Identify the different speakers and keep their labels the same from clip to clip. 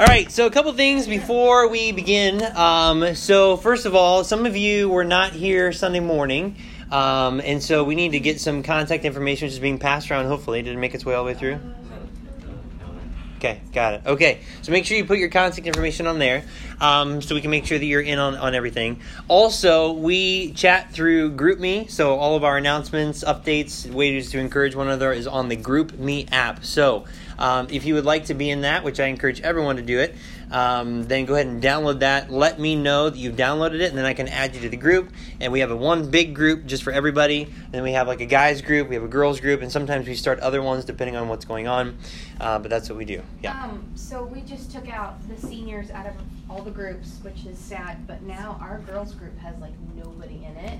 Speaker 1: All right, so a couple things before we begin. Um, so, first of all, some of you were not here Sunday morning, um, and so we need to get some contact information which is being passed around, hopefully. Did it make its way all the way through? Okay, got it. Okay, so make sure you put your contact information on there um, so we can make sure that you're in on, on everything. Also, we chat through GroupMe, so all of our announcements, updates, ways to encourage one another is on the GroupMe app. So um, if you would like to be in that, which I encourage everyone to do it, um, then go ahead and download that. Let me know that you've downloaded it, and then I can add you to the group. And we have a one big group just for everybody. Then we have like a guys group, we have a girls group, and sometimes we start other ones depending on what's going on. Uh, but that's what we do. Yeah.
Speaker 2: Um, so we just took out the seniors out of all the groups, which is sad. But now our girls group has like nobody in it.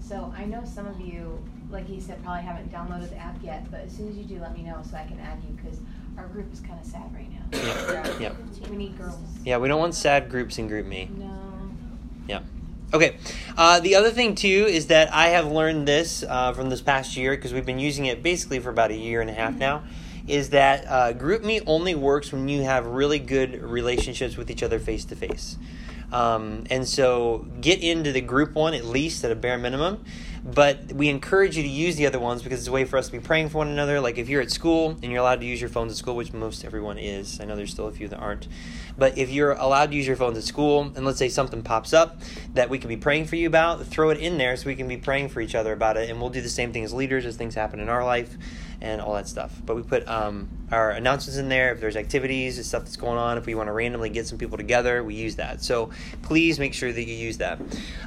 Speaker 2: So I know some of you, like he said, probably haven't downloaded the app yet. But as soon as you do, let me know so I can add you because our group is kind of sad right now.
Speaker 1: Yep. Yep.
Speaker 2: We need girls.
Speaker 1: Yeah, we don't want sad groups in GroupMe.
Speaker 2: No.
Speaker 1: Yeah. Okay. Uh, the other thing too is that I have learned this uh, from this past year because we've been using it basically for about a year and a half now. Is that uh, GroupMe only works when you have really good relationships with each other face to face. Um, and so get into the group one at least at a bare minimum. But we encourage you to use the other ones because it's a way for us to be praying for one another. Like if you're at school and you're allowed to use your phones at school, which most everyone is, I know there's still a few that aren't. But if you're allowed to use your phones at school, and let's say something pops up that we could be praying for you about, throw it in there so we can be praying for each other about it. And we'll do the same thing as leaders as things happen in our life and all that stuff. But we put um, our announcements in there. If there's activities and stuff that's going on, if we want to randomly get some people together, we use that. So please make sure that you use that.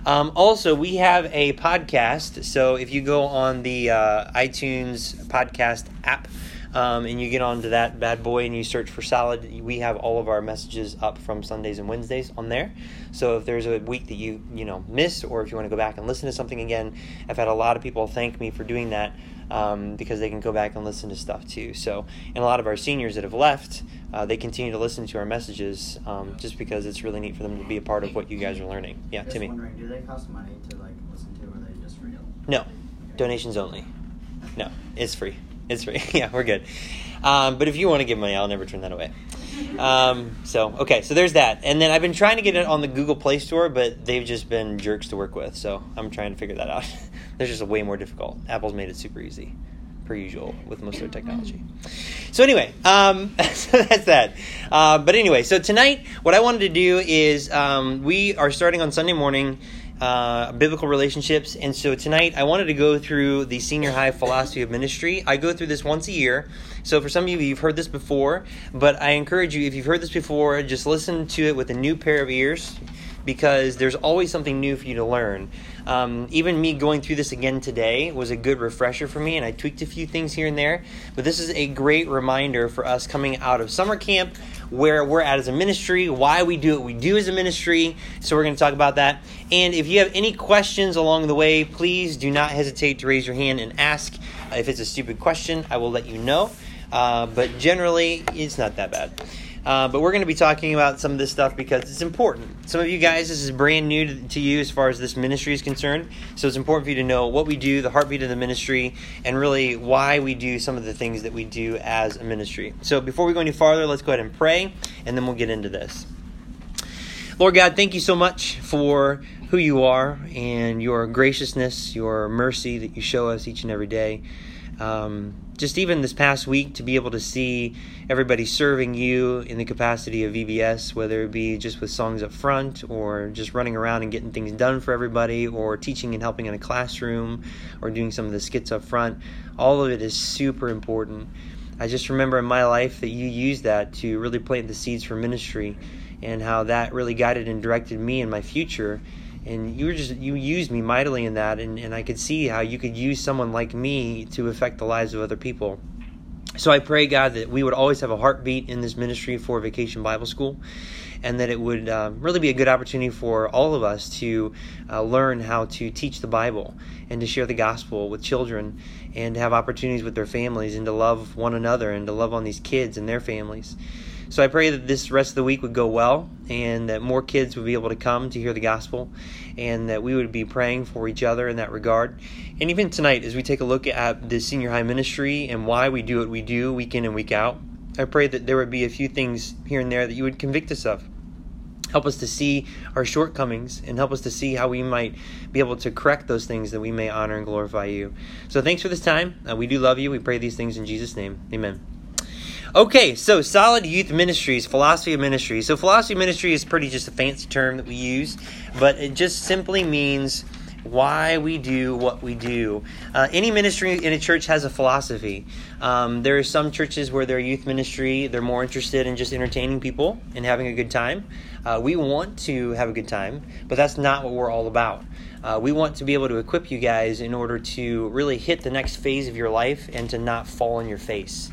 Speaker 1: Um, also, we have a podcast. So if you go on the uh, iTunes podcast app, um, and you get onto that bad boy and you search for solid, we have all of our messages up from Sundays and Wednesdays on there. So if there's a week that you you know miss, or if you want to go back and listen to something again, I've had a lot of people thank me for doing that um, because they can go back and listen to stuff too. So and a lot of our seniors that have left, uh, they continue to listen to our messages um, just because it's really neat for them to be a part of what you guys are learning. Yeah,
Speaker 3: Just
Speaker 1: Timmy.
Speaker 3: wondering, do they cost money to like listen to, or are they just free?
Speaker 1: No, donations only. No, it's free. It's free. yeah, we're good. Um, but if you want to give money, I'll never turn that away. Um, so okay, so there's that, and then I've been trying to get it on the Google Play Store, but they've just been jerks to work with. So I'm trying to figure that out. They're just way more difficult. Apple's made it super easy, per usual with most of their technology. So anyway, um, so that's that. Uh, but anyway, so tonight, what I wanted to do is um, we are starting on Sunday morning uh, biblical relationships. And so tonight I wanted to go through the senior high philosophy of ministry. I go through this once a year. So for some of you, you've heard this before, but I encourage you, if you've heard this before, just listen to it with a new pair of ears because there's always something new for you to learn. Um, even me going through this again today was a good refresher for me, and I tweaked a few things here and there. But this is a great reminder for us coming out of summer camp, where we're at as a ministry, why we do what we do as a ministry. So we're going to talk about that. And if you have any questions along the way, please do not hesitate to raise your hand and ask. If it's a stupid question, I will let you know. Uh, but generally, it's not that bad. Uh, but we're going to be talking about some of this stuff because it's important. Some of you guys, this is brand new to, to, you as far as this ministry is concerned. So it's important for you to know what we do, the heartbeat of the ministry, and really why we do some of the things that we do as a ministry. So before we go any farther, let's go ahead and pray, and then we'll get into this. Lord God, thank you so much for who you are and your graciousness, your mercy that you show us each and every day. Um, just even this past week to be able to see everybody serving you in the capacity of VBS, whether it be just with songs up front or just running around and getting things done for everybody or teaching and helping in a classroom or doing some of the skits up front, all of it is super important. I just remember in my life that you used that to really plant the seeds for ministry and how that really guided and directed me in my future and you were just you used me mightily in that and, and i could see how you could use someone like me to affect the lives of other people. So i pray god that we would always have a heartbeat in this ministry for vacation bible school and that it would uh, really be a good opportunity for all of us to uh, learn how to teach the bible and to share the gospel with children and to have opportunities with their families and to love one another and to love on these kids and their families so I pray that this rest of the week would go well and that more kids would be able to come to hear the gospel and that we would be praying for each other in that regard. And even tonight, as we take a look at the senior high ministry and why we do what we do week in and week out, I pray that there would be a few things here and there that you would convict us of. Help us to see our shortcomings and help us to see how we might be able to correct those things that we may honor and glorify you. So thanks for this time. Uh, we do love you. We pray these things in Jesus' name. Amen. Okay, so solid youth ministries, philosophy of ministry. So philosophy of ministry is pretty just a fancy term that we use, but it just simply means why we do what we do. Uh, any ministry in a church has a philosophy. Um, there are some churches where their youth ministry, they're more interested in just entertaining people and having a good time. Uh, we want to have a good time, but that's not what we're all about. Uh, we want to be able to equip you guys in order to really hit the next phase of your life and to not fall on your face.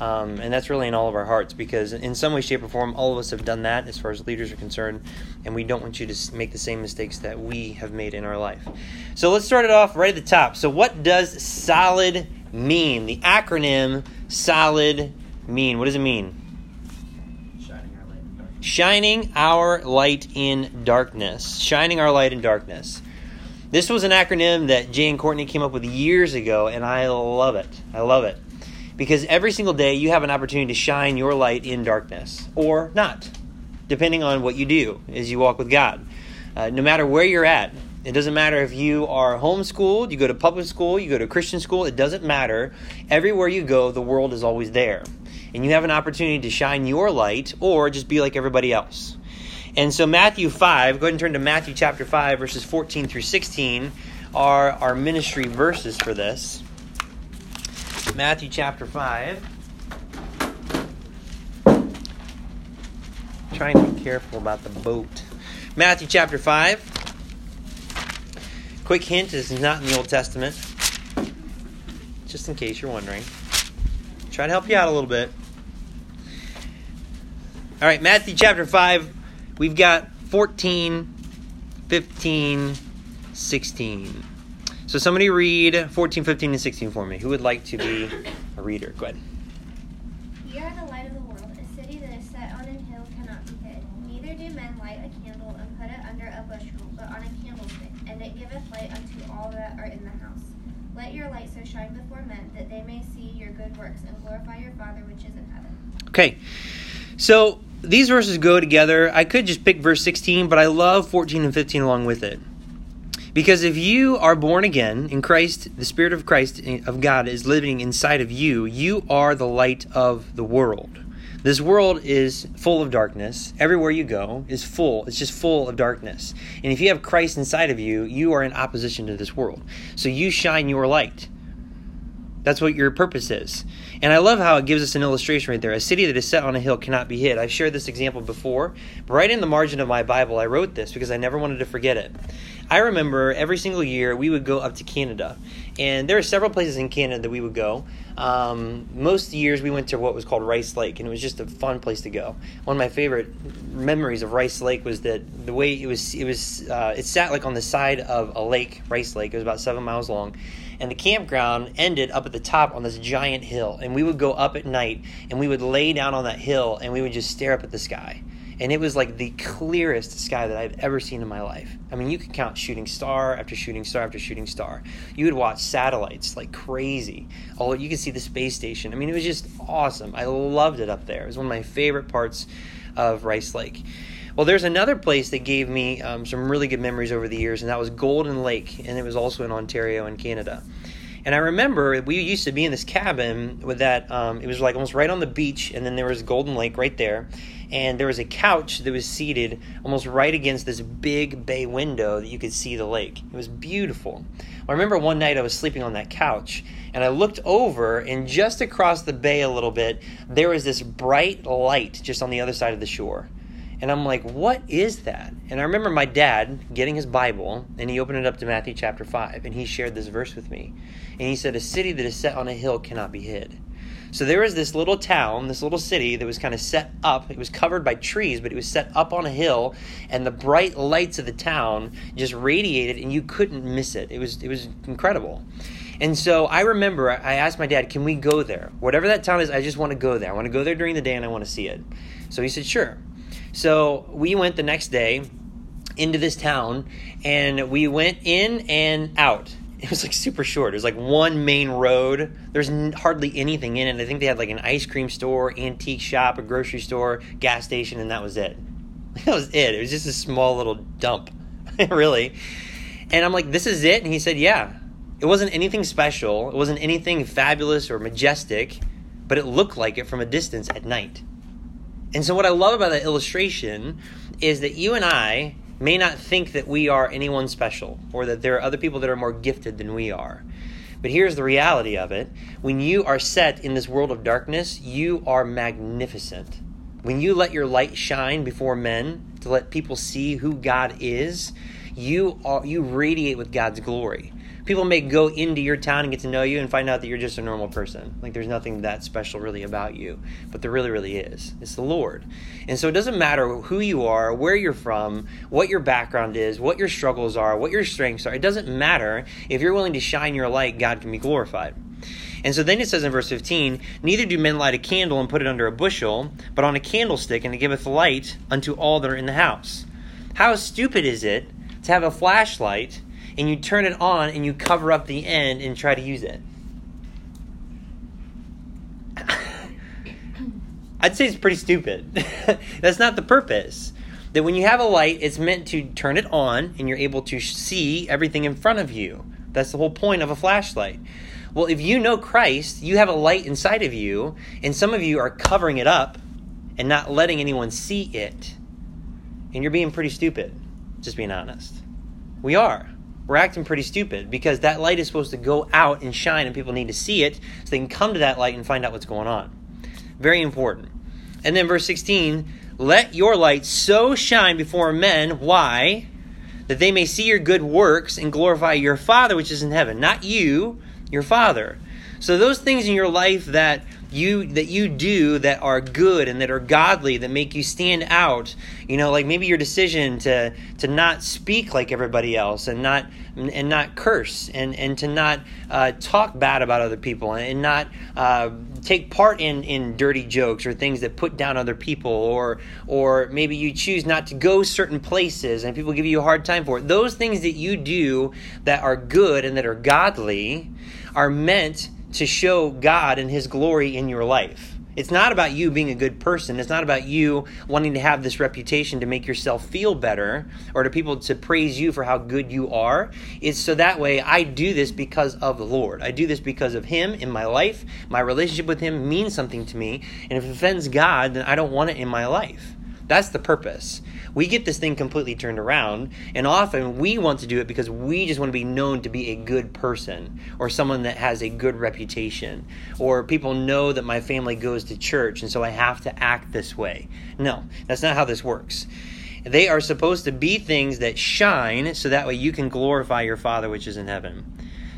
Speaker 1: Um, and that's really in all of our hearts because, in some way, shape, or form, all of us have done that as far as leaders are concerned. And we don't want you to make the same mistakes that we have made in our life. So let's start it off right at the top. So, what does solid mean? The acronym SOLID mean. What does it mean?
Speaker 3: Shining our light in darkness.
Speaker 1: Shining our light in darkness. Shining our light in darkness. This was an acronym that Jay and Courtney came up with years ago, and I love it. I love it because every single day you have an opportunity to shine your light in darkness or not, depending on what you do as you walk with God. Uh, no matter where you're at, it doesn't matter if you are homeschooled, you go to public school, you go to Christian school, it doesn't matter. Everywhere you go, the world is always there. And you have an opportunity to shine your light or just be like everybody else. And so, Matthew 5, go ahead and turn to Matthew chapter 5, verses 14 through 16, are our ministry verses for this. Matthew chapter 5. Trying to be careful about the boat. Matthew chapter 5. Quick hint this is not in the Old Testament. Just in case you're wondering. Try to help you out a little bit. All right, Matthew chapter 5. We've got 14, 15, 16. So somebody read 14, 15, and 16 for me. Who would like to be a reader? Go ahead.
Speaker 4: Ye are the light of the world. A city that is set on an hill cannot be hid. Neither do men light a candle and put it under a bushel, but on a candlestick, and it giveth light unto all that are in the house. Let your light so shine before men that they may see your good works and glorify your Father which is in heaven.
Speaker 1: Okay. So these verses go together. I could just pick verse 16, but I love 14 and 15 along with it. Because if you are born again in Christ, the Spirit of Christ, eh, of God, is living inside of you, you are the light of the world. This world is full of darkness. Everywhere you go is full. It's just full of darkness. And if you have Christ inside of you, you are in opposition to this world. So you shine your light. That's what your purpose is. And I love how it gives us an illustration right there. A city that is set on a hill cannot be hid. I've shared this example before. But right in the margin of my Bible, I wrote this because I never wanted to forget it. I remember every single year we would go up to Canada. And there are several places in Canada that we would go. Um, most years we went to what was called Rice Lake, and it was just a fun place to go. One of my favorite memories of Rice Lake was that the way it was, it was, uh, it sat like on the side of a lake, Rice Lake. It was about seven miles long and the campground ended up at the top on this giant hill and we would go up at night and we would lay down on that hill and we would just stare up at the sky and it was like the clearest sky that I've ever seen in my life. I mean, you could count shooting star after shooting star after shooting star. You would watch satellites like crazy. All you could see the space station. I mean, it was just awesome. I loved it up there. It was one of my favorite parts of Rice Lake. Well, there's another place that gave me um, some really good memories over the years, and that was Golden Lake, and it was also in Ontario in Canada. And I remember we used to be in this cabin with that. Um, it was like almost right on the beach, and then there was Golden Lake right there, and there was a couch that was seated almost right against this big bay window that you could see the lake. It was beautiful. I remember one night I was sleeping on that couch, and I looked over, and just across the bay a little bit, there was this bright light just on the other side of the shore. And I'm like, what is that? And I remember my dad getting his Bible and he opened it up to Matthew chapter 5 and he shared this verse with me. And he said, A city that is set on a hill cannot be hid. So there was this little town, this little city that was kind of set up. It was covered by trees, but it was set up on a hill, and the bright lights of the town just radiated, and you couldn't miss it. It was it was incredible. And so I remember I asked my dad, "Can we go there? Whatever that town is, I just want to go there. I want to go there during the day, and I want to see it." So he said, "Sure." So we went the next day into this town and we went in and out. It was like super short. It was like one main road. There's n- hardly anything in it. I think they had like an ice cream store, antique shop, a grocery store, gas station, and that was it. That was it. It was just a small little dump, really. And I'm like, this is it? And he said, yeah. It wasn't anything special. It wasn't anything fabulous or majestic, but it looked like it from a distance at night. And so, what I love about that illustration is that you and I may not think that we are anyone special or that there are other people that are more gifted than we are. But here's the reality of it when you are set in this world of darkness, you are magnificent. When you let your light shine before men to let people see who God is, you are you radiate with God's glory. People may go into your town and get to know you and find out that you're just a normal person. Like there's nothing that special really about you, but there really really is. It's the Lord. And so it doesn't matter who you are, where you're from, what your background is, what your struggles are, what your strengths are. It doesn't matter if you're willing to shine your light, God can be glorified. And so then it says in verse 15, Neither do men light a candle and put it under a bushel, but on a candlestick, and it giveth light unto all that are in the house. How stupid is it to have a flashlight and you turn it on and you cover up the end and try to use it? I'd say it's pretty stupid. That's not the purpose. That when you have a light, it's meant to turn it on and you're able to see everything in front of you. That's the whole point of a flashlight. Well, if you know Christ, you have a light inside of you, and some of you are covering it up and not letting anyone see it. And you're being pretty stupid, just being honest. We are. We're acting pretty stupid because that light is supposed to go out and shine, and people need to see it so they can come to that light and find out what's going on. Very important. And then verse 16 let your light so shine before men. Why? That they may see your good works and glorify your Father which is in heaven. Not you, your Father. So those things in your life that you that you do that are good and that are godly that make you stand out. You know like maybe your decision to to not speak like everybody else and not and not curse and and to not uh, talk bad about other people and not uh, take part in in dirty jokes or things that put down other people or or maybe you choose not to go certain places and people give you a hard time for it. Those things that you do that are good and that are godly are meant to show God and His glory in your life. It's not about you being a good person. It's not about you wanting to have this reputation to make yourself feel better or to people to praise you for how good you are. It's so that way I do this because of the Lord. I do this because of Him in my life. My relationship with Him means something to me. And if it offends God, then I don't want it in my life. That's the purpose. We get this thing completely turned around, and often we want to do it because we just want to be known to be a good person or someone that has a good reputation, or people know that my family goes to church, and so I have to act this way. No, that's not how this works. They are supposed to be things that shine so that way you can glorify your Father which is in heaven.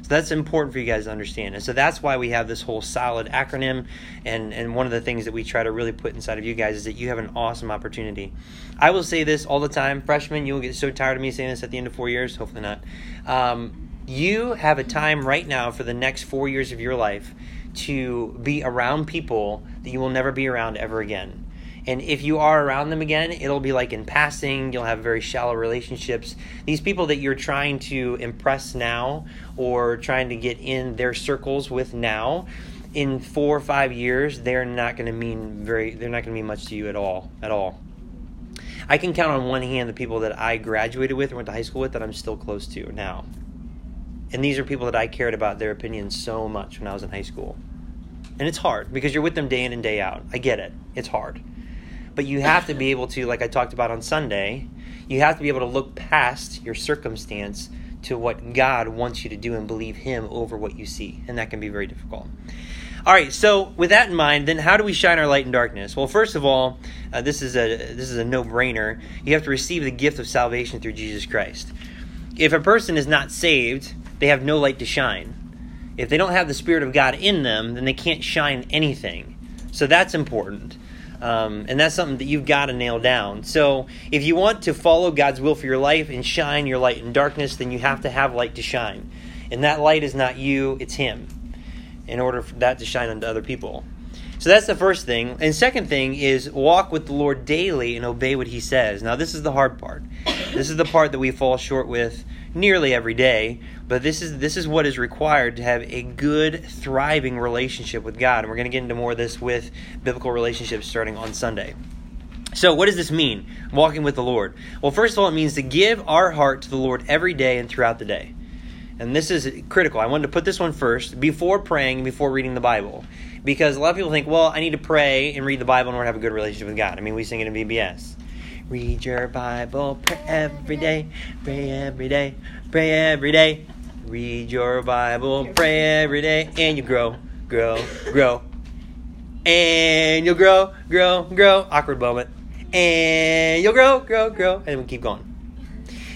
Speaker 1: So that's important for you guys to understand. And so that's why we have this whole solid acronym. And, and one of the things that we try to really put inside of you guys is that you have an awesome opportunity. I will say this all the time freshmen, you will get so tired of me saying this at the end of four years. Hopefully not. Um, you have a time right now for the next four years of your life to be around people that you will never be around ever again. And if you are around them again, it'll be like in passing. You'll have very shallow relationships. These people that you're trying to impress now or trying to get in their circles with now, in four or five years, they're not going to mean very. They're not going to mean much to you at all. At all. I can count on one hand the people that I graduated with or went to high school with that I'm still close to now. And these are people that I cared about their opinions so much when I was in high school. And it's hard because you're with them day in and day out. I get it. It's hard. But you have to be able to, like I talked about on Sunday, you have to be able to look past your circumstance to what God wants you to do and believe Him over what you see. And that can be very difficult. All right, so with that in mind, then how do we shine our light in darkness? Well, first of all, uh, this is a this is a no-brainer. You have to receive the gift of salvation through Jesus Christ. If a person is not saved, they have no light to shine. If they don't have the Spirit of God in them, then they can't shine anything. So that's important. Um, and that's something that you've got to nail down. So, if you want to follow God's will for your life and shine your light in darkness, then you have to have light to shine. And that light is not you, it's Him, in order for that to shine unto other people. So that's the first thing. And second thing is walk with the Lord daily and obey what He says. Now, this is the hard part. This is the part that we fall short with nearly every day, but this is this is what is required to have a good thriving relationship with God. And we're going to get into more of this with biblical relationships starting on Sunday. So, what does this mean? Walking with the Lord. Well, first of all, it means to give our heart to the Lord every day and throughout the day. And this is critical. I wanted to put this one first before praying, before reading the Bible. Because a lot of people think, well, I need to pray and read the Bible in order to have a good relationship with God. I mean, we sing it in VBS. Read your Bible, pray every day, pray every day, pray every day. Read your Bible, pray every day, and you grow, grow, grow. And you'll grow, grow, grow. Awkward moment. And you'll grow, grow, grow. And we keep going.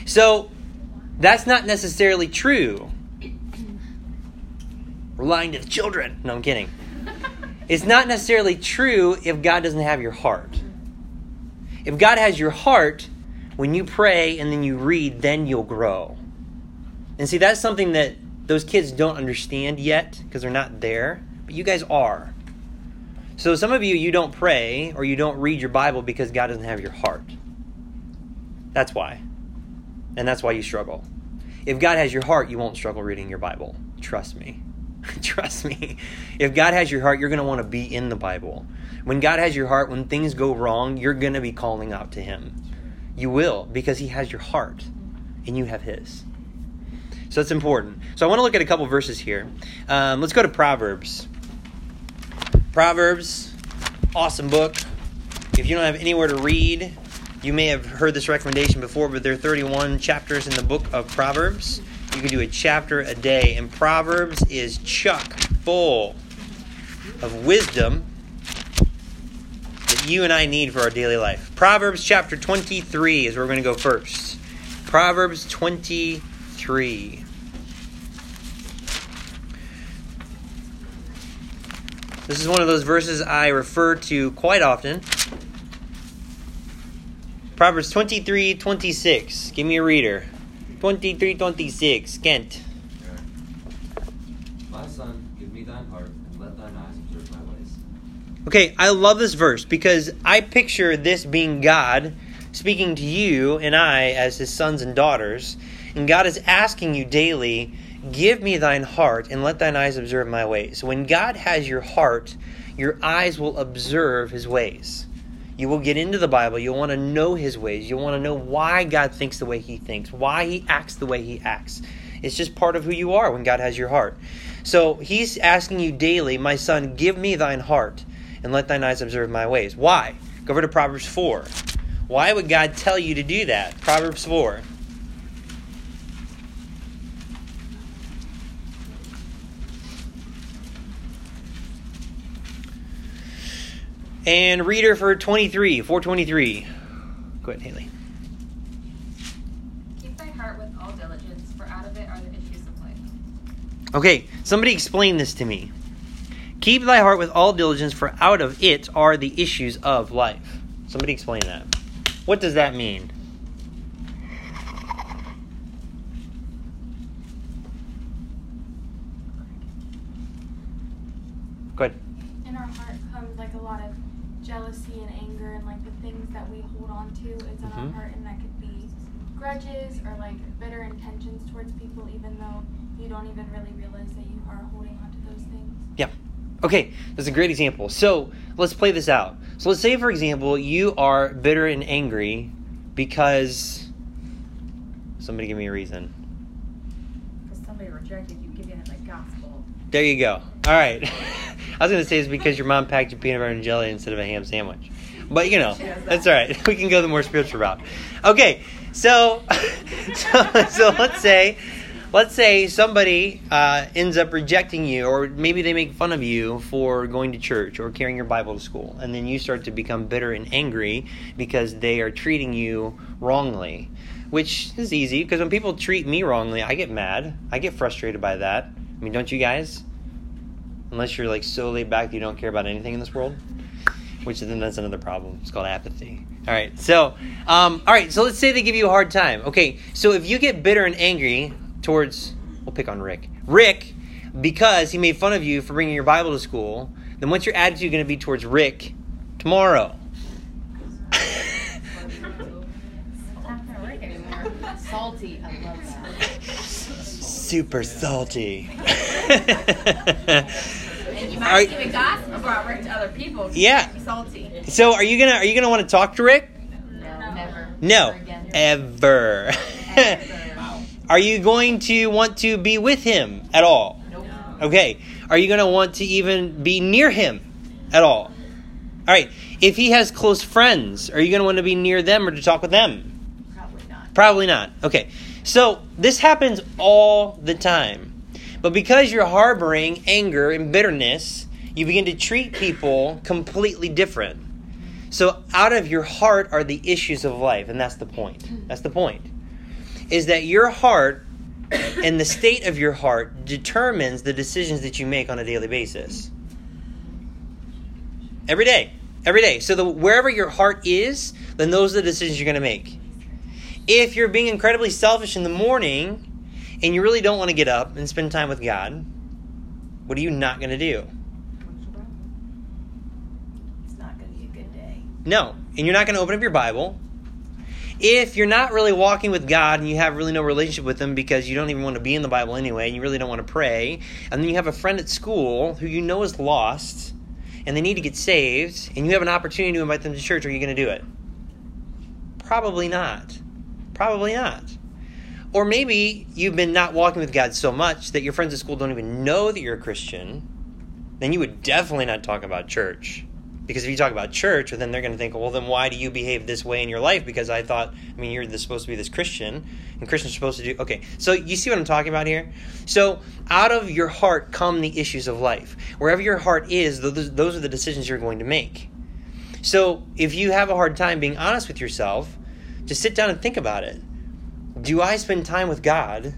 Speaker 1: So, that's not necessarily true. We're lying to the children. No, I'm kidding. It's not necessarily true if God doesn't have your heart. If God has your heart, when you pray and then you read, then you'll grow. And see, that's something that those kids don't understand yet because they're not there, but you guys are. So some of you, you don't pray or you don't read your Bible because God doesn't have your heart. That's why. And that's why you struggle. If God has your heart, you won't struggle reading your Bible. Trust me. Trust me. If God has your heart, you're going to want to be in the Bible. When God has your heart, when things go wrong, you're going to be calling out to Him. You will, because He has your heart and you have His. So it's important. So I want to look at a couple verses here. Um, let's go to Proverbs. Proverbs, awesome book. If you don't have anywhere to read, you may have heard this recommendation before, but there are 31 chapters in the book of Proverbs. You can do a chapter a day, and Proverbs is chuck full of wisdom you and I need for our daily life. Proverbs chapter 23 is where we're going to go first. Proverbs 23. This is one of those verses I refer to quite often. Proverbs 23 26. Give me a reader. 23 26. Kent.
Speaker 5: My son, give me thine heart, and let thine eyes observe my ways.
Speaker 1: Okay, I love this verse because I picture this being God speaking to you and I as his sons and daughters. And God is asking you daily, Give me thine heart and let thine eyes observe my ways. When God has your heart, your eyes will observe his ways. You will get into the Bible. You'll want to know his ways. You'll want to know why God thinks the way he thinks, why he acts the way he acts. It's just part of who you are when God has your heart. So he's asking you daily, My son, give me thine heart and let thine eyes observe my ways. Why? Go over to Proverbs 4. Why would God tell you to do that? Proverbs 4. And reader for 23, 423. Go ahead, Haley.
Speaker 6: Keep thy heart with all diligence, for out of it are the issues of life.
Speaker 1: Okay, somebody explain this to me. Keep thy heart with all diligence, for out of it are the issues of life. Somebody explain that. What does that mean? Good.
Speaker 7: in our heart comes like a lot of jealousy and anger and like the things that we hold on to it's in
Speaker 1: Mhm.
Speaker 7: our heart and that could be grudges or like bitter intentions towards people even though you don't even really realize that you are holding on to those things
Speaker 1: Yeah. Okay, that's a great example. So let's play this out. So let's say, for example, you are bitter and angry because somebody give me a reason.
Speaker 8: Because somebody rejected you giving it the gospel.
Speaker 1: There you go. All right. I was going to say it's because your mom packed you peanut butter and jelly instead of a ham sandwich. But, you know,
Speaker 8: She does that.
Speaker 1: that's all right. We can go the more spiritual route. Okay, so, so, so let's say. Let's say somebody uh, ends up rejecting you, or maybe they make fun of you for going to church or carrying your Bible to school, and then you start to become bitter and angry because they are treating you wrongly, which is easy because when people treat me wrongly, I get mad. I get frustrated by that. I mean, don't you guys? Unless you're like so laid back you don't care about anything in this world, which then that's another problem. It's called apathy. All right, so um, all right, so let's say they give you a hard time. Okay, so if you get bitter and angry towards, we'll pick on Rick. Rick, because he made fun of you for bringing your Bible to school, then what's your attitude going to be towards Rick tomorrow?
Speaker 8: It's not gonna work anymore.
Speaker 2: Salty. I love that.
Speaker 1: Super salty.
Speaker 6: And you
Speaker 1: Are-
Speaker 6: might even gossip about Rick to other people.
Speaker 1: Yeah.
Speaker 6: Salty.
Speaker 1: so are you gonna are you gonna want to talk to Rick?
Speaker 2: No, never.
Speaker 1: No,
Speaker 2: Never again.
Speaker 1: ever. Are you going to want to be with him at all?
Speaker 2: Nope.
Speaker 1: Okay. Are you going to want to even be near him at all? All right. If he has close friends, are you going to want to be near them or to talk with them?
Speaker 2: Probably not.
Speaker 1: Probably not. Okay. So this happens all the time. But because you're harboring anger and bitterness, you begin to treat people completely different. So out of your heart are the issues of life, and that's the point. That's the point. Is that your heart and the state of your heart determines the decisions that you make on a daily basis. Every day. Every day. So the wherever your heart is, then those are the decisions you're going to make. If you're being incredibly selfish in the morning and you really don't want to get up and spend time with God, what are you not going to do?
Speaker 2: It's not going to be a good day.
Speaker 1: No. And you're not going to open up your Bible. If you're not really walking with God and you have really no relationship with Him because you don't even want to be in the Bible anyway, and you really don't want to pray, and then you have a friend at school who you know is lost and they need to get saved, and you have an opportunity to invite them to church, are you going to do it? Probably not. Probably not. Or maybe you've been not walking with God so much that your friends at school don't even know that you're a Christian. Then you would definitely not talk about church. Because if you talk about church, then they're going to think, well, then why do you behave this way in your life? Because I thought, I mean, you're supposed to be this Christian, and Christians are supposed to do. Okay, so you see what I'm talking about here? So out of your heart come the issues of life. Wherever your heart is, those, are the decisions you're going to make. So if you have a hard time being honest with yourself, just sit down and think about it. Do I spend time with God?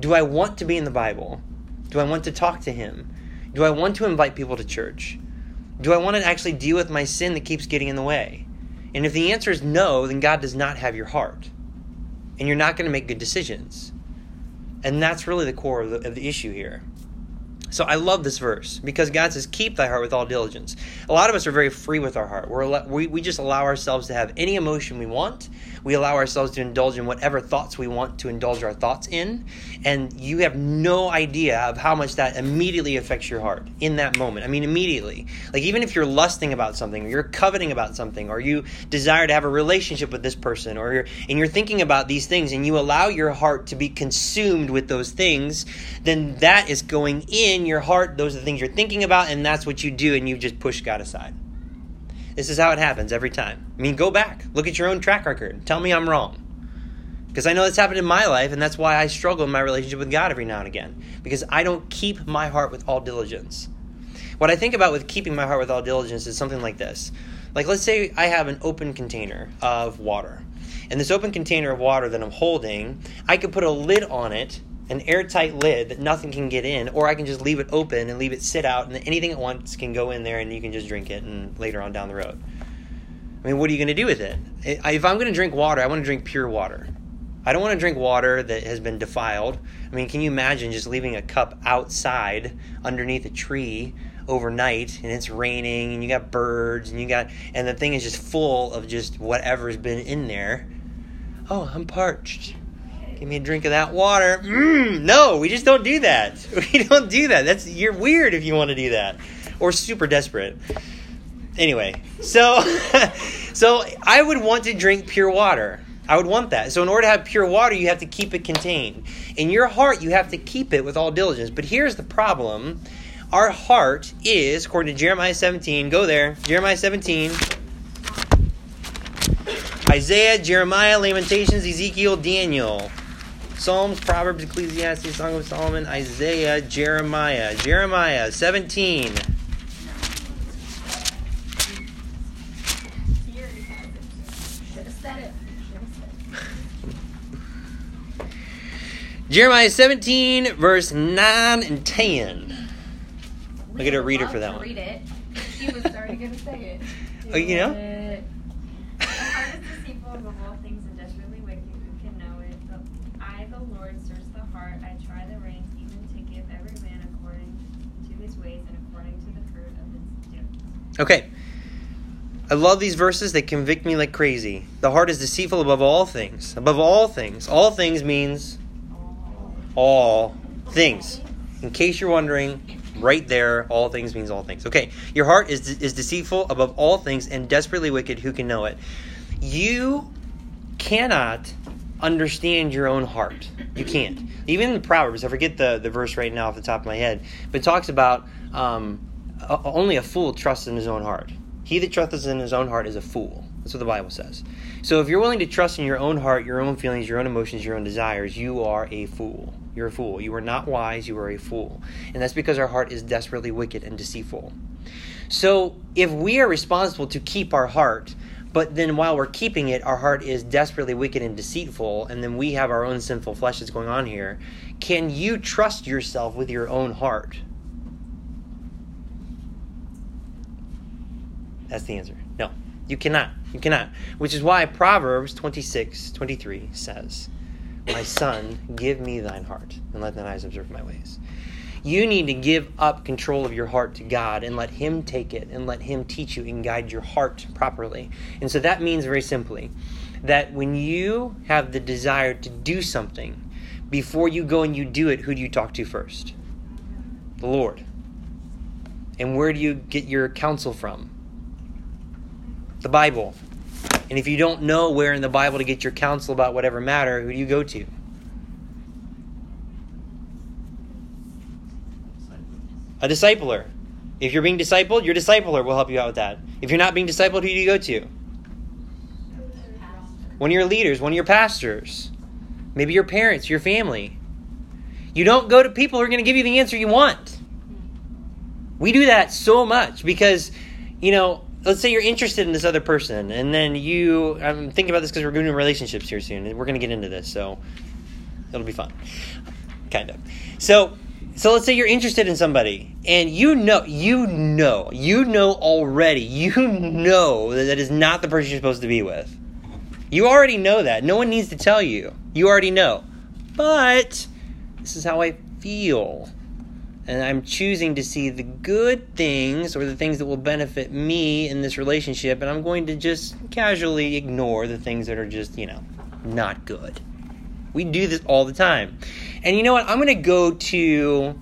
Speaker 1: Do I want to be in the Bible? Do I want to talk to Him? Do I want to invite people to church? Do I want to actually deal with my sin that keeps getting in the way? And if the answer is no, then God does not have your heart. And you're not going to make good decisions. And that's really the core of the, of the issue here. So I love this verse because God says, "Keep thy heart with all diligence." A lot of us are very free with our heart. We're we we just allow ourselves to have any emotion we want. We allow ourselves to indulge in whatever thoughts we want to indulge our thoughts in, and you have no idea of how much that immediately affects your heart in that moment. I mean, immediately. Like even if you're lusting about something, or you're coveting about something, or you desire to have a relationship with this person, or you're and you're thinking about these things, and you allow your heart to be consumed with those things, then that is going in your heart. Those are the things you're thinking about, and that's what you do, and you just push God aside. This is how it happens every time. I mean, go back, look at your own track record. Tell me I'm wrong. Because I know that's happened in my life, and that's why I struggle in my relationship with God every now and again. Because I don't keep my heart with all diligence. What I think about with keeping my heart with all diligence is something like this. Like, let's say I have an open container of water. And this open container of water that I'm holding, I could put a lid on it, an airtight lid that nothing can get in, or I can just leave it open and leave it sit out, and anything it wants can go in there and you can just drink it and later on down the road. I mean, what are you going to do with it? If I'm going to drink water, I want to drink pure water. I don't want to drink water that has been defiled. I mean, can you imagine just leaving a cup outside underneath a tree overnight and it's raining and you got birds and you got and the thing is just full of just whatever's been in there. Oh, I'm parched. Give me a drink of that water. Mm, no, we just don't do that. We don't do that. That's you're weird if you want to do that. Or super desperate. Anyway, so so I would want to drink pure water. I would want that. So in order to have pure water, you have to keep it contained. In your heart, you have to keep it with all diligence. But here's the problem. Our heart is, according to Jeremiah 17, go there, Jeremiah 17, Isaiah, Jeremiah, Lamentations, Ezekiel, Daniel, Psalms, Proverbs, Ecclesiastes, Song of Solomon, Isaiah, Jeremiah, Jeremiah 17.
Speaker 8: Should have said it. Should have said it.
Speaker 1: Jeremiah 17, verse 9 and 10. Look at a reader for that one.
Speaker 6: Read it.
Speaker 7: She was already gonna say it.
Speaker 1: Oh, you know?
Speaker 9: The heart is deceitful above all things and desperately wicked. Who can know it? But I, the Lord, search the heart. I try the reins, even to give every man according to his ways and according to the fruit of his deeds.
Speaker 1: Okay. I love these verses. They convict me like crazy. The heart is deceitful above all things. Above all things. All things means all things. In case you're wondering, right there, all things means all things. Okay, your heart is, is deceitful above all things and desperately wicked. Who can know it? You cannot understand your own heart. You can't. Even the Proverbs, I forget the, the verse right now off the top of my head, but talks about um, a- only a fool trusts in his own heart. He that trusteth in his own heart is a fool. That's what the Bible says. So if you're willing to trust in your own heart, your own feelings, your own emotions, your own desires, you are a fool. You're a fool. You are not wise, you are a fool. And that's because our heart is desperately wicked and deceitful. So if we are responsible to keep our heart, but then while we're keeping it, our heart is desperately wicked and deceitful, and then we have our own sinful flesh that's going on here, can you trust yourself with your own heart? That's the answer. No, you cannot. You cannot. Which is why Proverbs 26, 23 says, My son, give me thine heart, and let thine eyes observe my ways. You need to give up control of your heart to God and let Him take it and let Him teach you and guide your heart properly. And so that means very simply that when you have the desire to do something, before you go and you do it, who do you talk to first? The Lord. And where do you get your counsel from? The Bible. And if you don't know where in the Bible to get your counsel about whatever matter, who do you go to? A discipler. If you're being discipled, your discipler will help you out with that. If you're not being discipled, who do you go to? One of your leaders, one of your pastors, maybe your parents, your family. You don't go to people who are going to give you the answer you want. We do that so much because, you know, let's say you're interested in this other person, and then you, I'm thinking about this because we're going to relationships here soon, and we're going to get into this, so it'll be fun. Kind of. So, so let's say you're interested in somebody, and you know, you know, you know already, you know that that is not the person you're supposed to be with. You already know that. No one needs to tell you. You already know. But this is how I feel. And I'm choosing to see the good things or the things that will benefit me in this relationship, and I'm going to just casually ignore the things that are just, you know, not good. We do this all the time. And you know what? I'm going to go to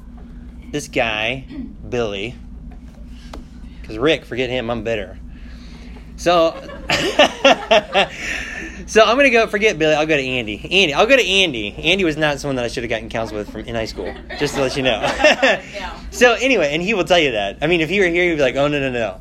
Speaker 1: this guy, Billy. Because Rick, forget him, I'm bitter. So, so I'm gonna go. Forget Billy. I'll go to Andy. Andy. I'll go to Andy. Andy was not someone that I should have gotten counsel with from in high school. Just to let you know. so anyway, and he will tell you that. I mean, if he were here, he'd be like, "Oh no, no, no."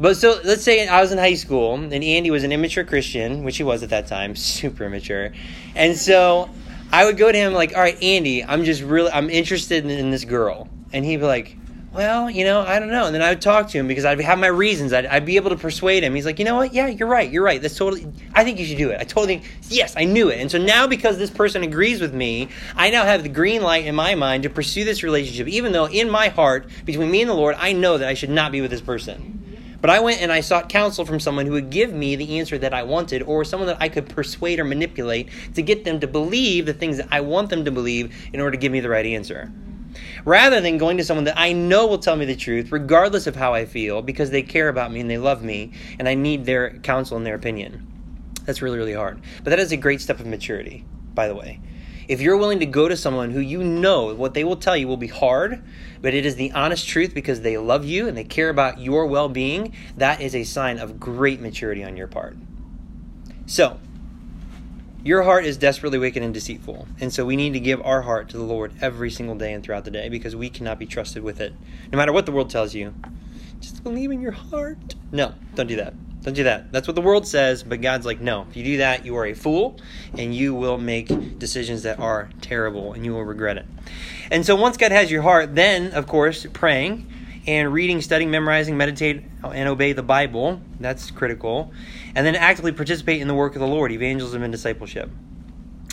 Speaker 1: But so let's say I was in high school and Andy was an immature Christian, which he was at that time, super immature, and so I would go to him like, "All right, Andy, I'm just really I'm interested in, in this girl," and he'd be like, well, you know, I don't know. And then I would talk to him because I'd have my reasons. I'd, I'd be able to persuade him. He's like, you know what? Yeah, you're right. You're right. That's totally, I think you should do it. I totally yes, I knew it. And so now because this person agrees with me, I now have the green light in my mind to pursue this relationship, even though in my heart, between me and the Lord, I know that I should not be with this person. But I went and I sought counsel from someone who would give me the answer that I wanted, or someone that I could persuade or manipulate to get them to believe the things that I want them to believe in order to give me the right answer rather than going to someone that I know will tell me the truth, regardless of how I feel, because they care about me and they love me, and I need their counsel and their opinion. That's really, really hard. But that is a great step of maturity, by the way. If you're willing to go to someone who you know what they will tell you will be hard, but it is the honest truth because they love you and they care about your well being, that is a sign of great maturity on your part. So, your heart is desperately wicked and deceitful. And so we need to give our heart to the Lord every single day and throughout the day because we cannot be trusted with it. No matter what the world tells you, just believe in your heart. No, don't do that. Don't do that. That's what the world says, but God's like, no. If you do that, you are a fool and you will make decisions that are terrible and you will regret it. And so once God has your heart, then, of course, praying and reading, studying, memorizing, meditate, and obey the Bible. That's critical. And then actively participate in the work of the Lord, evangelism and discipleship.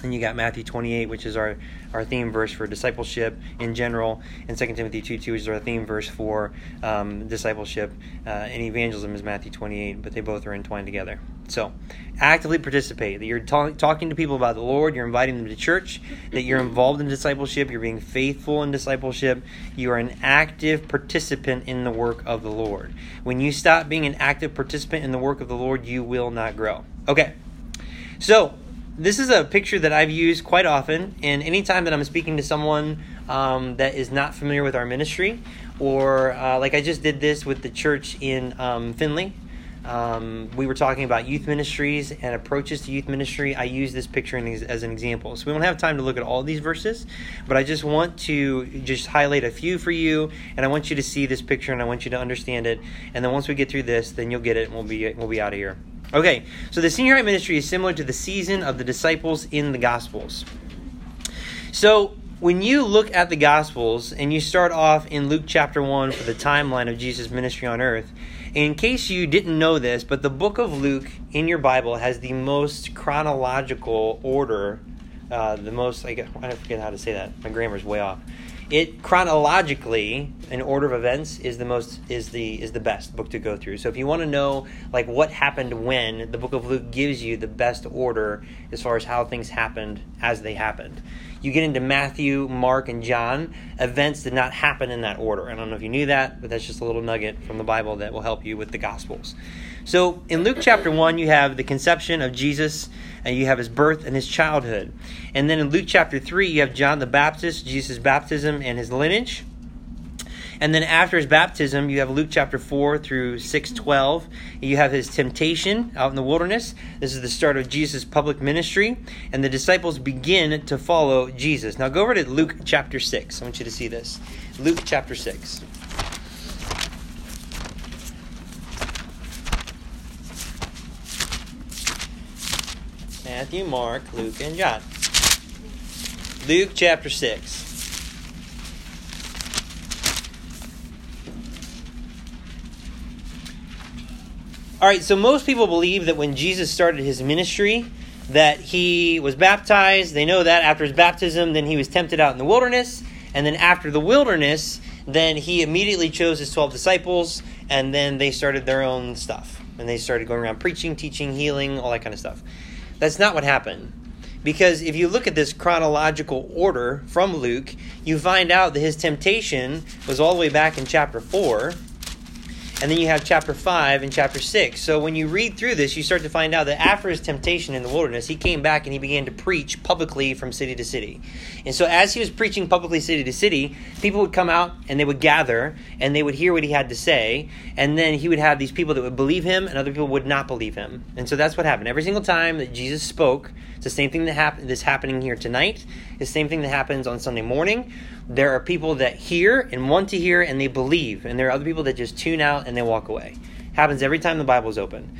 Speaker 1: And you got Matthew 28, which is our, our theme verse for discipleship in general, and 2 Timothy 2 2, which is our theme verse for um, discipleship. Uh, and evangelism is Matthew 28, but they both are entwined together. So, actively participate. That you're ta- talking to people about the Lord, you're inviting them to church, that you're involved in discipleship, you're being faithful in discipleship, you are an active participant in the work of the Lord. When you stop being an active participant in the work of the Lord, you will not grow. Okay, so this is a picture that I've used quite often, and anytime that I'm speaking to someone um, that is not familiar with our ministry, or uh, like I just did this with the church in um, Finley. Um, we were talking about youth ministries and approaches to youth ministry. I use this picture as an example. So we don't have time to look at all these verses, but I just want to just highlight a few for you, and I want you to see this picture and I want you to understand it. And then once we get through this, then you'll get it, and we'll be we'll be out of here. Okay, so the senior high ministry is similar to the season of the disciples in the Gospels. So when you look at the Gospels and you start off in Luke chapter 1 for the timeline of Jesus' ministry on earth, in case you didn't know this, but the book of Luke in your Bible has the most chronological order, uh, the most, I, I forget how to say that. My grammar's way off it chronologically an order of events is the most is the is the best book to go through. So if you want to know like what happened when the book of luke gives you the best order as far as how things happened as they happened. You get into matthew mark and john events did not happen in that order. I don't know if you knew that but that's just a little nugget from the bible that will help you with the gospels. So in luke chapter 1 you have the conception of jesus and you have his birth and his childhood. And then in Luke chapter 3, you have John the Baptist, Jesus' baptism, and his lineage. And then after his baptism, you have Luke chapter 4 through 612. You have his temptation out in the wilderness. This is the start of Jesus' public ministry. And the disciples begin to follow Jesus. Now go over to Luke chapter 6. I want you to see this. Luke chapter 6. Matthew, Mark, Luke, and John. Luke chapter 6. All right, so most people believe that when Jesus started his ministry, that he was baptized. They know that after his baptism, then he was tempted out in the wilderness. And then after the wilderness, then he immediately chose his 12 disciples, and then they started their own stuff. And they started going around preaching, teaching, healing, all that kind of stuff. That's not what happened. Because if you look at this chronological order from Luke, you find out that his temptation was all the way back in chapter 4 and then you have chapter 5 and chapter 6. So when you read through this, you start to find out that after his temptation in the wilderness, he came back and he began to preach publicly from city to city. And so as he was preaching publicly city to city, people would come out and they would gather and they would hear what he had to say. And then he would have these people that would believe him and other people would not believe him. And so that's what happened. Every single time that Jesus spoke, it's the same thing that happened that's happening here tonight. It's the same thing that happens on Sunday morning there are people that hear and want to hear and they believe, and there are other people that just tune out and they walk away. Happens every time the Bible is open.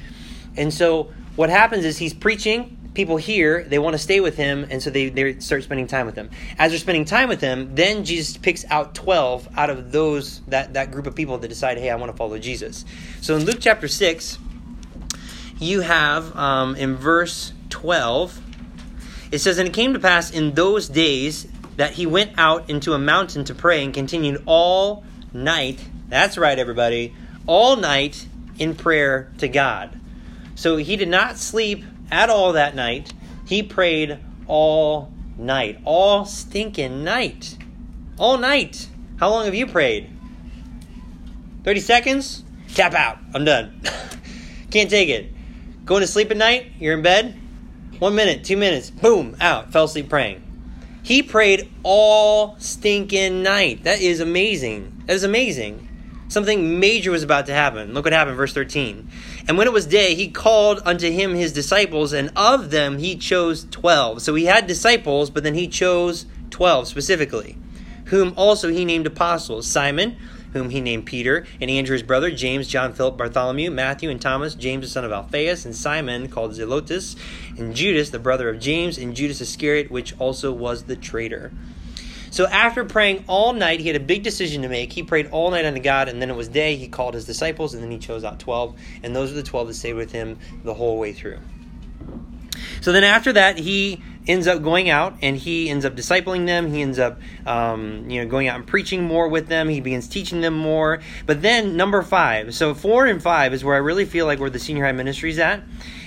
Speaker 1: And so what happens is he's preaching, people hear, they want to stay with him, and so they, they start spending time with him. As they're spending time with him, then Jesus picks out 12 out of those that, that group of people that decide, hey, I want to follow Jesus. So in Luke chapter 6, you have um, in verse 12, it says, And it came to pass in those days that he went out into a mountain to pray and continued all night. That's right, everybody. All night in prayer to God. So he did not sleep at all that night. He prayed all night. All stinking night. All night. How long have you prayed? 30 seconds? Tap out. I'm done. Can't take it. Going to sleep at night? You're in bed? One minute, two minutes, boom, out. Fell asleep praying. He prayed all stinking night. That is amazing. That is amazing. Something major was about to happen. Look what happened, verse 13. And when it was day, he called unto him his disciples, and of them he chose 12. So he had disciples, but then he chose 12 specifically, whom also he named apostles Simon, whom he named Peter, and Andrew his brother, James, John, Philip, Bartholomew, Matthew, and Thomas, James the son of Alphaeus, and Simon called Zelotes, and Judas the brother of James, and Judas Iscariot, which also was the traitor. So after praying all night, he had a big decision to make. He prayed all night unto God, and then it was day. He called his disciples, and then he chose out 12, and those are the 12 that stayed with him the whole way through. So then after that, he ends up going out and he ends up discipling them. He ends up, um, you know, going out and preaching more with them. He begins teaching them more. But then number five, so four and five is where I really feel like where the senior high ministry is at,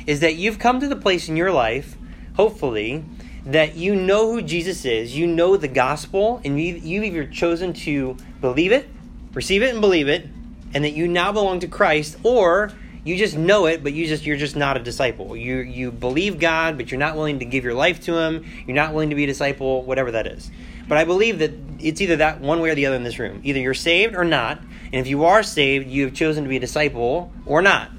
Speaker 1: is that you've come to the place in your life, hopefully, that you know who Jesus is, you know the gospel, and you, you've either chosen to believe it, receive it, and believe it, and that you now belong to Christ, or you just know it, but you just you're just not a disciple. You you believe God, but you're not willing to give your life to Him. You're not willing to be a disciple, whatever that is. But I believe that it's either that one way or the other in this room. Either you're saved or not, and if you are saved, you have chosen to be a disciple or not,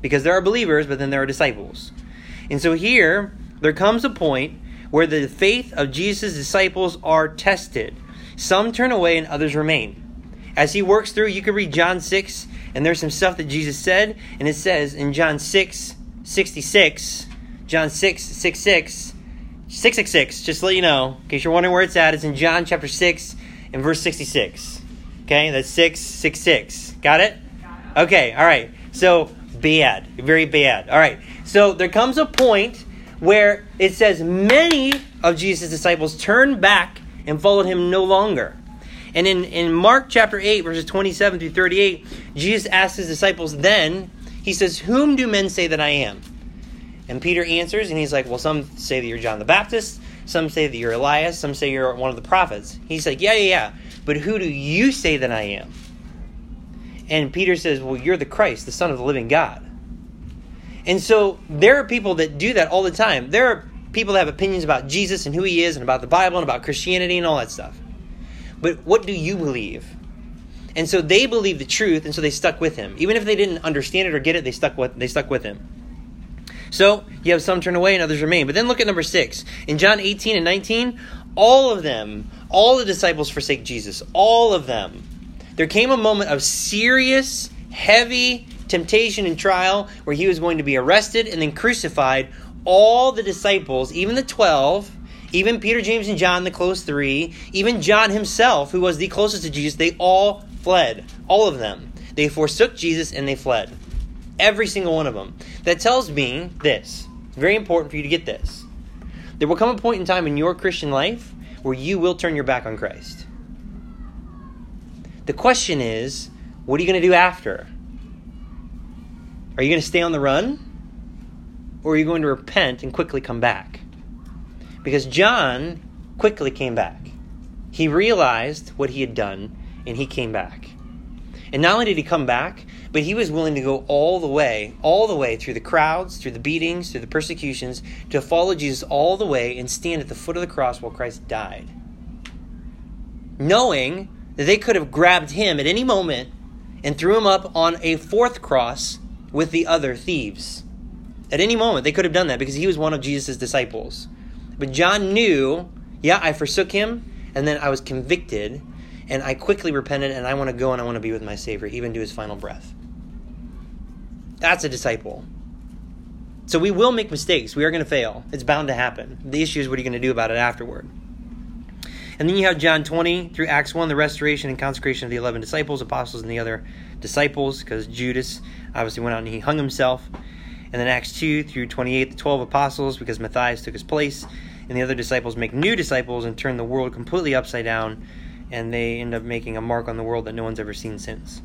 Speaker 1: because there are believers, but then there are disciples. And so here there comes a point where the faith of Jesus' disciples are tested. Some turn away and others remain. As he works through, you can read John 6, and there's some stuff that Jesus said, and it says in John 6, 66, John 6, 6, 6, 666, just to let you know, in case you're wondering where it's at, it's in John chapter 6 and verse 66. Okay, that's 666. Got it? Okay, all right. So, bad. Very bad. All right. So, there comes a point where it says many of Jesus' disciples turned back and followed him no longer. And in, in Mark chapter 8, verses 27 through 38, Jesus asks his disciples then, he says, Whom do men say that I am? And Peter answers, and he's like, Well, some say that you're John the Baptist, some say that you're Elias, some say you're one of the prophets. He's like, Yeah, yeah, yeah. But who do you say that I am? And Peter says, Well, you're the Christ, the Son of the living God. And so there are people that do that all the time. There are people that have opinions about Jesus and who he is and about the Bible and about Christianity and all that stuff. But what do you believe? And so they believed the truth, and so they stuck with him. Even if they didn't understand it or get it, they stuck with they stuck with him. So you have some turn away and others remain. But then look at number six. In John 18 and 19, all of them, all the disciples forsake Jesus. All of them. There came a moment of serious, heavy temptation and trial where he was going to be arrested and then crucified. All the disciples, even the 12, even Peter, James, and John, the close three, even John himself, who was the closest to Jesus, they all fled. All of them. They forsook Jesus and they fled. Every single one of them. That tells me this. It's very important for you to get this. There will come a point in time in your Christian life where you will turn your back on Christ. The question is, what are you going to do after? Are you going to stay on the run? Or are you going to repent and quickly come back? Because John quickly came back. He realized what he had done and he came back. And not only did he come back, but he was willing to go all the way, all the way through the crowds, through the beatings, through the persecutions, to follow Jesus all the way and stand at the foot of the cross while Christ died. Knowing that they could have grabbed him at any moment and threw him up on a fourth cross with the other thieves. At any moment, they could have done that because he was one of Jesus' disciples. But John knew, yeah, I forsook him, and then I was convicted, and I quickly repented, and I want to go and I want to be with my Savior, even to his final breath. That's a disciple. So we will make mistakes. We are going to fail. It's bound to happen. The issue is what are you going to do about it afterward? And then you have John 20 through Acts 1, the restoration and consecration of the 11 disciples, apostles, and the other disciples, because Judas obviously went out and he hung himself. And then Acts 2 through 28, the 12 apostles, because Matthias took his place. And the other disciples make new disciples and turn the world completely upside down. And they end up making a mark on the world that no one's ever seen since.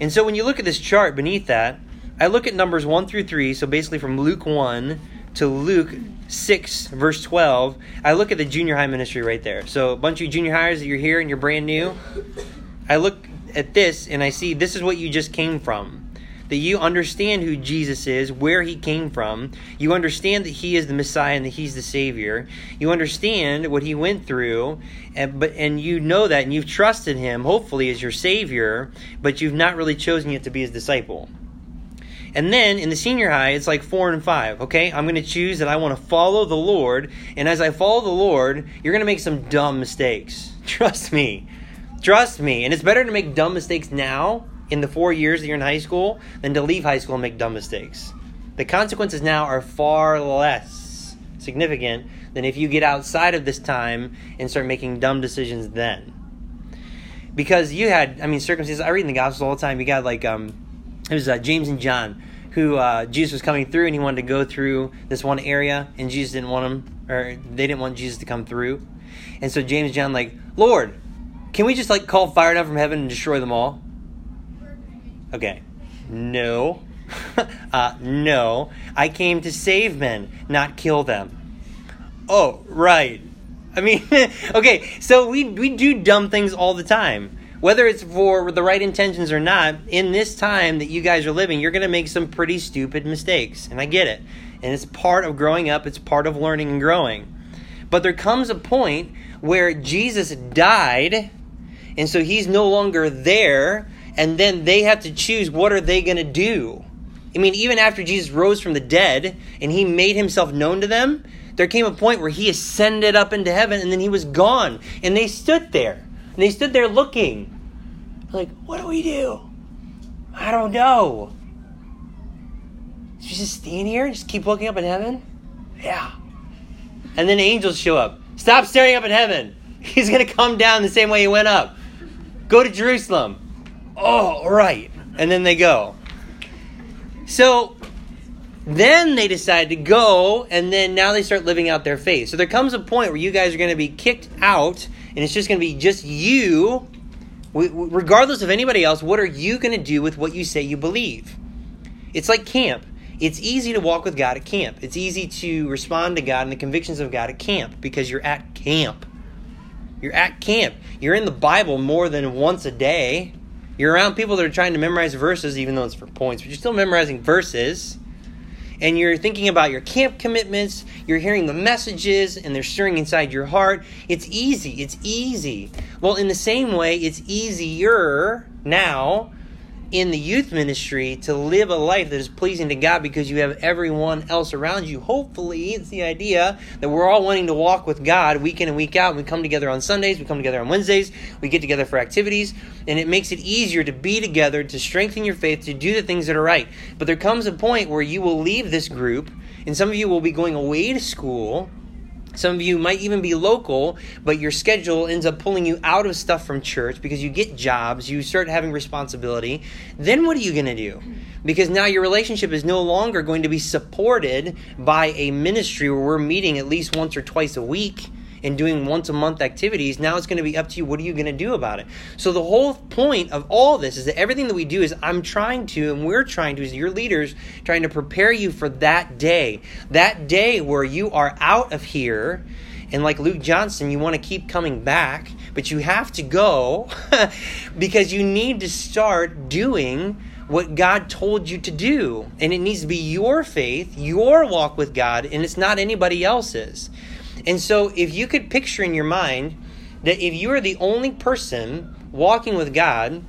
Speaker 1: And so when you look at this chart beneath that, I look at numbers 1 through 3, so basically from Luke 1 to Luke 6, verse 12, I look at the junior high ministry right there. So a bunch of junior hires that you're here and you're brand new, I look at this and I see this is what you just came from. That you understand who Jesus is, where he came from. You understand that he is the Messiah and that he's the Savior. You understand what he went through, and but and you know that and you've trusted him, hopefully, as your Savior, but you've not really chosen yet to be his disciple. And then in the senior high, it's like four and five. Okay, I'm going to choose that I want to follow the Lord. And as I follow the Lord, you're going to make some dumb mistakes. Trust me. Trust me. And it's better to make dumb mistakes now in the four years that you're in high school than to leave high school and make dumb mistakes. The consequences now are far less significant than if you get outside of this time and start making dumb decisions then. Because you had, I mean, circumstances. I read in the Gospels all the time. You got like, um, it was uh, James and John who uh, Jesus was coming through and he wanted to go through this one area and Jesus didn't want him or they didn't want Jesus to come through. And so James and John like, Lord, can we just like call fire down from heaven and destroy them all? Okay. No. uh, no. I came to save men, not kill them. Oh, right. I mean, okay, so we, we do dumb things all the time. Whether it's for the right intentions or not, in this time that you guys are living, you're going to make some pretty stupid mistakes. And I get it. And it's part of growing up, it's part of learning and growing. But there comes a point where Jesus died, and so he's no longer there, and then they have to choose what are they going to do. I mean, even after Jesus rose from the dead and he made himself known to them, there came a point where he ascended up into heaven and then he was gone. And they stood there. And they stood there looking. Like, what do we do? I don't know. Should we just stand here and just keep looking up in heaven? Yeah. And then angels show up. Stop staring up in heaven. He's going to come down the same way he went up. Go to Jerusalem. Oh, right. And then they go. So then they decide to go, and then now they start living out their faith. So there comes a point where you guys are going to be kicked out, and it's just going to be just you, regardless of anybody else. What are you going to do with what you say you believe? It's like camp. It's easy to walk with God at camp. It's easy to respond to God and the convictions of God at camp because you're at camp. You're at camp. You're in the Bible more than once a day. You're around people that are trying to memorize verses, even though it's for points, but you're still memorizing verses. And you're thinking about your camp commitments. You're hearing the messages, and they're stirring inside your heart. It's easy. It's easy. Well, in the same way, it's easier now in the youth ministry to live a life that is pleasing to God because you have everyone else around you. Hopefully, it's the idea that we're all wanting to walk with God week in and week out. We come together on Sundays, we come together on Wednesdays, we get together for activities, and it makes it easier to be together, to strengthen your faith, to do the things that are right. But there comes a point where you will leave this group, and some of you will be going away to school some of you might even be local, but your schedule ends up pulling you out of stuff from church because you get jobs, you start having responsibility. Then what are you going to do? Because now your relationship is no longer going to be supported by a ministry where we're meeting at least once or twice a week and doing once a month activities, now it's going to be up to you. What are you going to do about it? So, the whole point of all this is that everything that we do is I'm trying to, and we're trying to, as your leaders, trying to prepare you for that day. That day where you are out of here. And like Luke Johnson, you want to keep coming back, but you have to go because you need to start doing what God told you to do. And it needs to be your faith, your walk with God, and it's not anybody else's. And so, if you could picture in your mind that if you are the only person walking with God,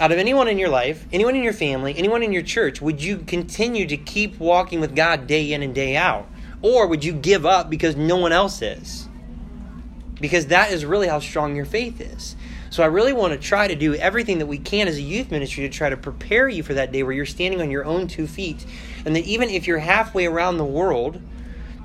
Speaker 1: out of anyone in your life, anyone in your family, anyone in your church, would you continue to keep walking with God day in and day out? Or would you give up because no one else is? Because that is really how strong your faith is. So I really want to try to do everything that we can as a youth ministry to try to prepare you for that day where you're standing on your own two feet. And that even if you're halfway around the world,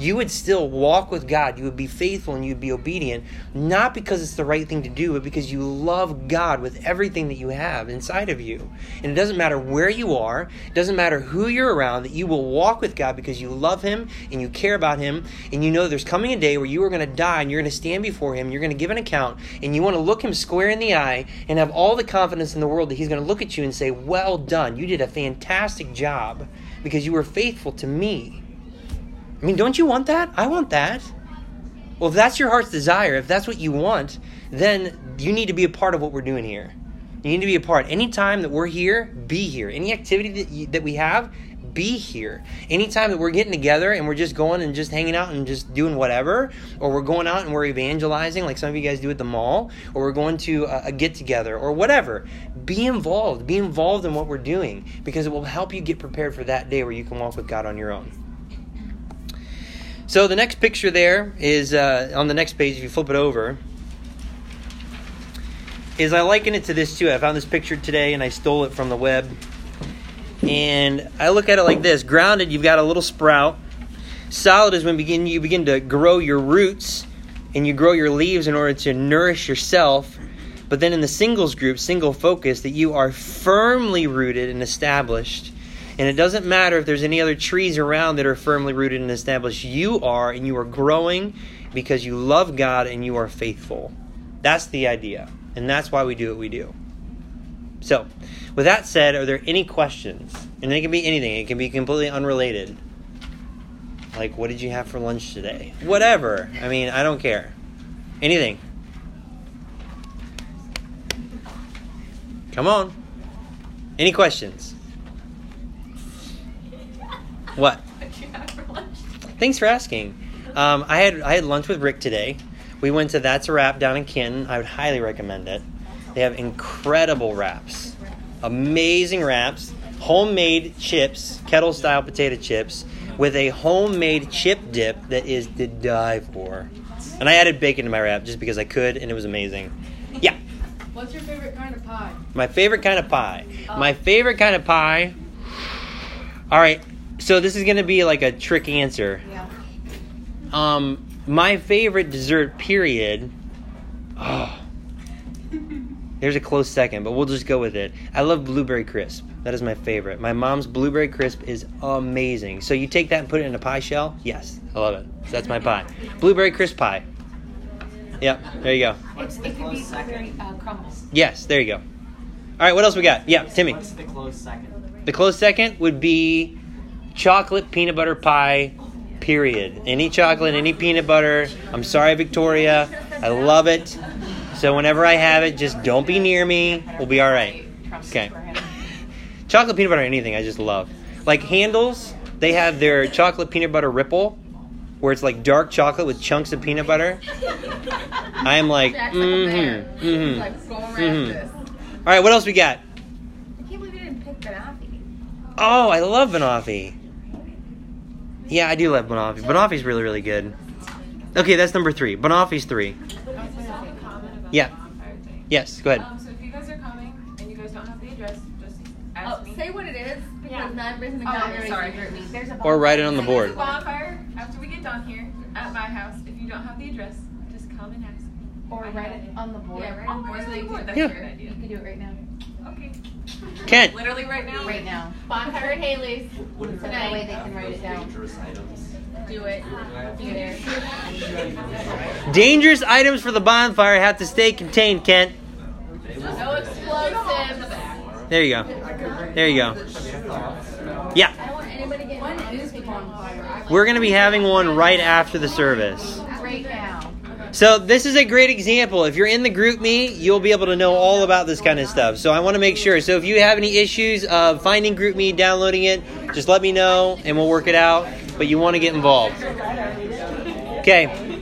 Speaker 1: you would still walk with God. You would be faithful and you'd be obedient, not because it's the right thing to do, but because you love God with everything that you have inside of you. And it doesn't matter where you are, it doesn't matter who you're around, that you will walk with God because you love Him and you care about Him, and you know there's coming a day where you are going to die and you're going to stand before Him, you're going to give an account, and you want to look Him square in the eye and have all the confidence in the world that He's going to look at you and say, Well done. You did a fantastic job because you were faithful to me. I mean, don't you want that? I want that. Well, if that's your heart's desire, if that's what you want, then you need to be a part of what we're doing here. You need to be a part. Anytime that we're here, be here. Any activity that, you, that we have, be here. Anytime that we're getting together and we're just going and just hanging out and just doing whatever, or we're going out and we're evangelizing like some of you guys do at the mall, or we're going to a, a get together or whatever, be involved. Be involved in what we're doing because it will help you get prepared for that day where you can walk with God on your own. So the next picture there is uh, on the next page. If you flip it over, is I liken it to this too. I found this picture today and I stole it from the web. And I look at it like this: grounded, you've got a little sprout. Solid is when begin you begin to grow your roots and you grow your leaves in order to nourish yourself. But then in the singles group, single focus, that you are firmly rooted and established And it doesn't matter if there's any other trees around that are firmly rooted and established. You are, and you are growing because you love God and you are faithful. That's the idea. And that's why we do what we do. So, with that said, are there any questions? And it can be anything, it can be completely unrelated. Like, what did you have for lunch today? Whatever. I mean, I don't care. Anything. Come on. Any questions? What?
Speaker 6: What you have for?
Speaker 1: Thanks for asking. Um, I had I had lunch with Rick today. We went to That's a Wrap down in Canton. I would highly recommend it. They have incredible wraps, amazing wraps, homemade chips, kettle style potato chips, with a homemade chip dip that is to die for. And I added bacon to my wrap just because I could, and it was amazing. Yeah.
Speaker 10: What's your favorite kind of pie?
Speaker 1: My favorite kind of pie. My favorite kind of pie. All right. So this is going to be like a trick answer.
Speaker 2: Yeah.
Speaker 1: Um, my favorite dessert, period. Oh, there's a close second, but we'll just go with it. I love blueberry crisp. That is my favorite. My mom's blueberry crisp is amazing. So you take that and put it in a pie shell? Yes, I love it. So that's my pie. Blueberry crisp pie. Yep, there you go.
Speaker 2: It's, it could be blueberry uh, crumbles.
Speaker 1: Yes, there you go. All right, what else we got? Yeah, Timmy.
Speaker 11: What's the close second?
Speaker 1: The close second would be chocolate peanut butter pie, period. Any chocolate, any peanut butter. I'm sorry, Victoria. I love it. So whenever I have it, just don't be near me. We'll be all right. Okay. Chocolate peanut butter, anything, I just love. Like Handel's, they have their chocolate peanut butter ripple, where it's like dark chocolate with chunks of peanut butter. I am like,
Speaker 10: Jack's like a bear.
Speaker 1: mm-hmm, mm-hmm.
Speaker 10: Like, going right
Speaker 1: Mhm. All right, what else we got?
Speaker 8: I can't believe you didn't pick Banoffee.
Speaker 1: Oh, I love Banoffee. Yeah, I do love Banoffee. Banoffee's really, really good. Okay, that's number three. Banoffee's three. Yeah. Yes, go ahead.
Speaker 6: Um, so if you guys are coming and you guys don't have the address, just ask
Speaker 10: Oh,
Speaker 6: me.
Speaker 10: say what it is because
Speaker 6: Yeah.
Speaker 10: now everybody's in the
Speaker 6: Oh, sorry.
Speaker 2: There's a
Speaker 1: Or write it on the board.
Speaker 6: There's a bonfire after we get done here at my house. If you don't have the address, just come and ask.
Speaker 2: Or
Speaker 6: I
Speaker 2: write it on the board.
Speaker 6: Yeah, right on the board so you. That's
Speaker 1: Yeah.
Speaker 6: a great idea.
Speaker 2: You can do it right now.
Speaker 6: Okay.
Speaker 1: Kent.
Speaker 6: Literally right now.
Speaker 2: Right now.
Speaker 10: Bonfire at Haley's.
Speaker 5: What if
Speaker 2: So that way they can write it down.
Speaker 5: dangerous items?
Speaker 10: Do it.
Speaker 2: Do there.
Speaker 1: Dangerous items for the bonfire have to stay contained, Kent.
Speaker 10: No explosives.
Speaker 1: There you go. There you go. Yeah.
Speaker 10: I don't want anybody getting
Speaker 2: When
Speaker 10: on
Speaker 2: is
Speaker 10: this
Speaker 2: the bonfire?
Speaker 1: We're going to be having one right after the service. So this is a great example. If you're in the GroupMe, you'll be able to know all about this kind of stuff. So I want to make sure. So if you have any issues of finding GroupMe, downloading it, just let me know and we'll work it out. But you want to get involved. Okay.